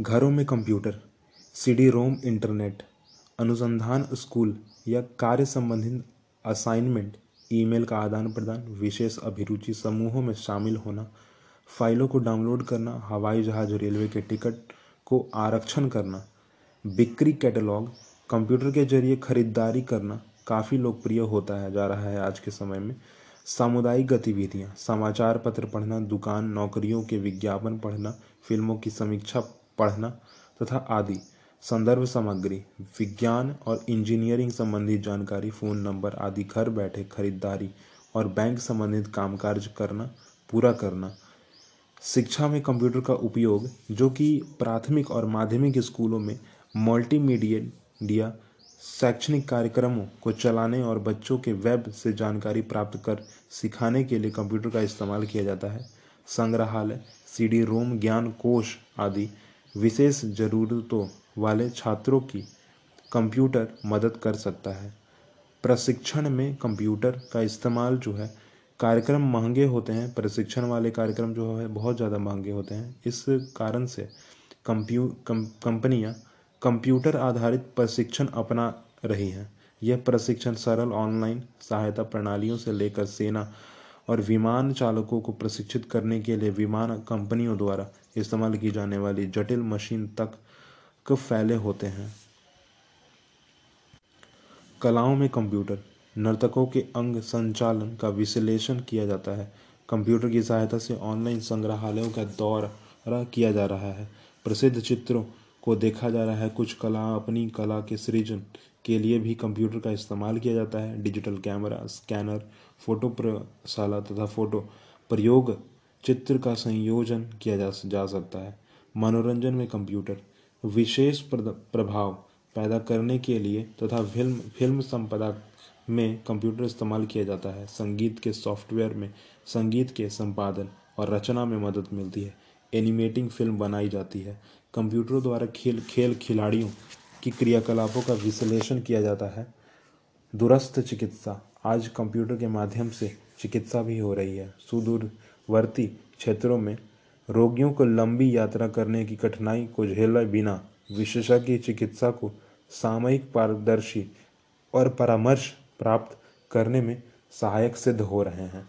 घरों में computer, CD ROM internet, अनुसंधान स्कूल या कार्य संबंधित असाइनमेंट, ईमेल का आदान प्रदान, विशेष अभिरुचि समूहों में शामिल होना, फाइलों को डाउनलोड करना, हवाई जहाज़, रेलवे के टिकट को आरक्षण करना, बिक्री कैटलॉग, कंप्यूटर के ज़रिए खरीदारी करना, काफ़ी लोकप्रिय होता है, जा रहा है आज के समय में। सामुदायिक गतिविधियाँ, समाचार पत्र पढ़ना, दुकान, नौकरियों के विज्ञापन पढ़ना, फ़िल्मों की समीक्षा पढ़ना तथा आदि। संदर्भ सामग्री, विज्ञान और इंजीनियरिंग संबंधी जानकारी, फ़ोन नंबर आदि, घर बैठे खरीदारी और बैंक संबंधित कामकाज करना, पूरा करना। शिक्षा में कंप्यूटर का उपयोग, जो कि प्राथमिक और माध्यमिक स्कूलों में मल्टीमीडिया शैक्षणिक कार्यक्रमों को चलाने और बच्चों के वेब से जानकारी प्राप्त कर सिखाने के लिए कंप्यूटर का इस्तेमाल किया जाता है। संग्रहालय, सीडी रोम, ज्ञान कोश आदि विशेष ज़रूरतों वाले छात्रों की कंप्यूटर मदद कर सकता है। प्रशिक्षण में कंप्यूटर का इस्तेमाल जो है, कार्यक्रम महँगे होते हैं, प्रशिक्षण वाले कार्यक्रम जो है, बहुत ज़्यादा महँगे होते हैं। इस कारण से कंप्यू कंपनियाँ कंप्यूटर आधारित प्रशिक्षण अपना रही हैं। यह प्रशिक्षण सरल ऑनलाइन सहायता प्रणालियों से लेकर सेना और विमान चालकों को प्रशिक्षित करने के लिए विमान कंपनियों द्वारा इस्तेमाल की जाने वाली जटिल मशीन तक फैले होते हैं। कलाओं में कंप्यूटर, नर्तकों के अंग संचालन का विश्लेषण किया जाता है। कंप्यूटर की सहायता से ऑनलाइन संग्रहालयों का दौरा किया जा रहा है। प्रसिद्ध चित्रों को देखा जा रहा है। कुछ कला अपनी कला के सृजन के लिए भी कंप्यूटर का इस्तेमाल किया जाता है। डिजिटल कैमरा स्कैनर फ़ोटो प्रशाला तथा फ़ोटो प्रयोग चित्र का संयोजन किया जा, जा सकता है। मनोरंजन में कंप्यूटर विशेष प्रभाव पैदा करने के लिए तथा फ़िल्म फ़िल्म संपदा में कंप्यूटर इस्तेमाल किया जाता है। संगीत के सॉफ्टवेयर में संगीत के संपादन और रचना में मदद मिलती है। एनिमेटिंग फ़िल्म बनाई जाती है। कंप्यूटरों द्वारा खेल खेल खिलाड़ियों की क्रियाकलापों का विश्लेषण किया जाता है। दूरस्थ चिकित्सा। आज कंप्यूटर के माध्यम से चिकित्सा भी हो रही है। सुदूरवर्ती क्षेत्रों में रोगियों को लंबी यात्रा करने की कठिनाई को झेले बिना विशेषज्ञ चिकित्सा को सामयिक पारदर्शी और परामर्श प्राप्त करने में सहायक सिद्ध हो रहे हैं।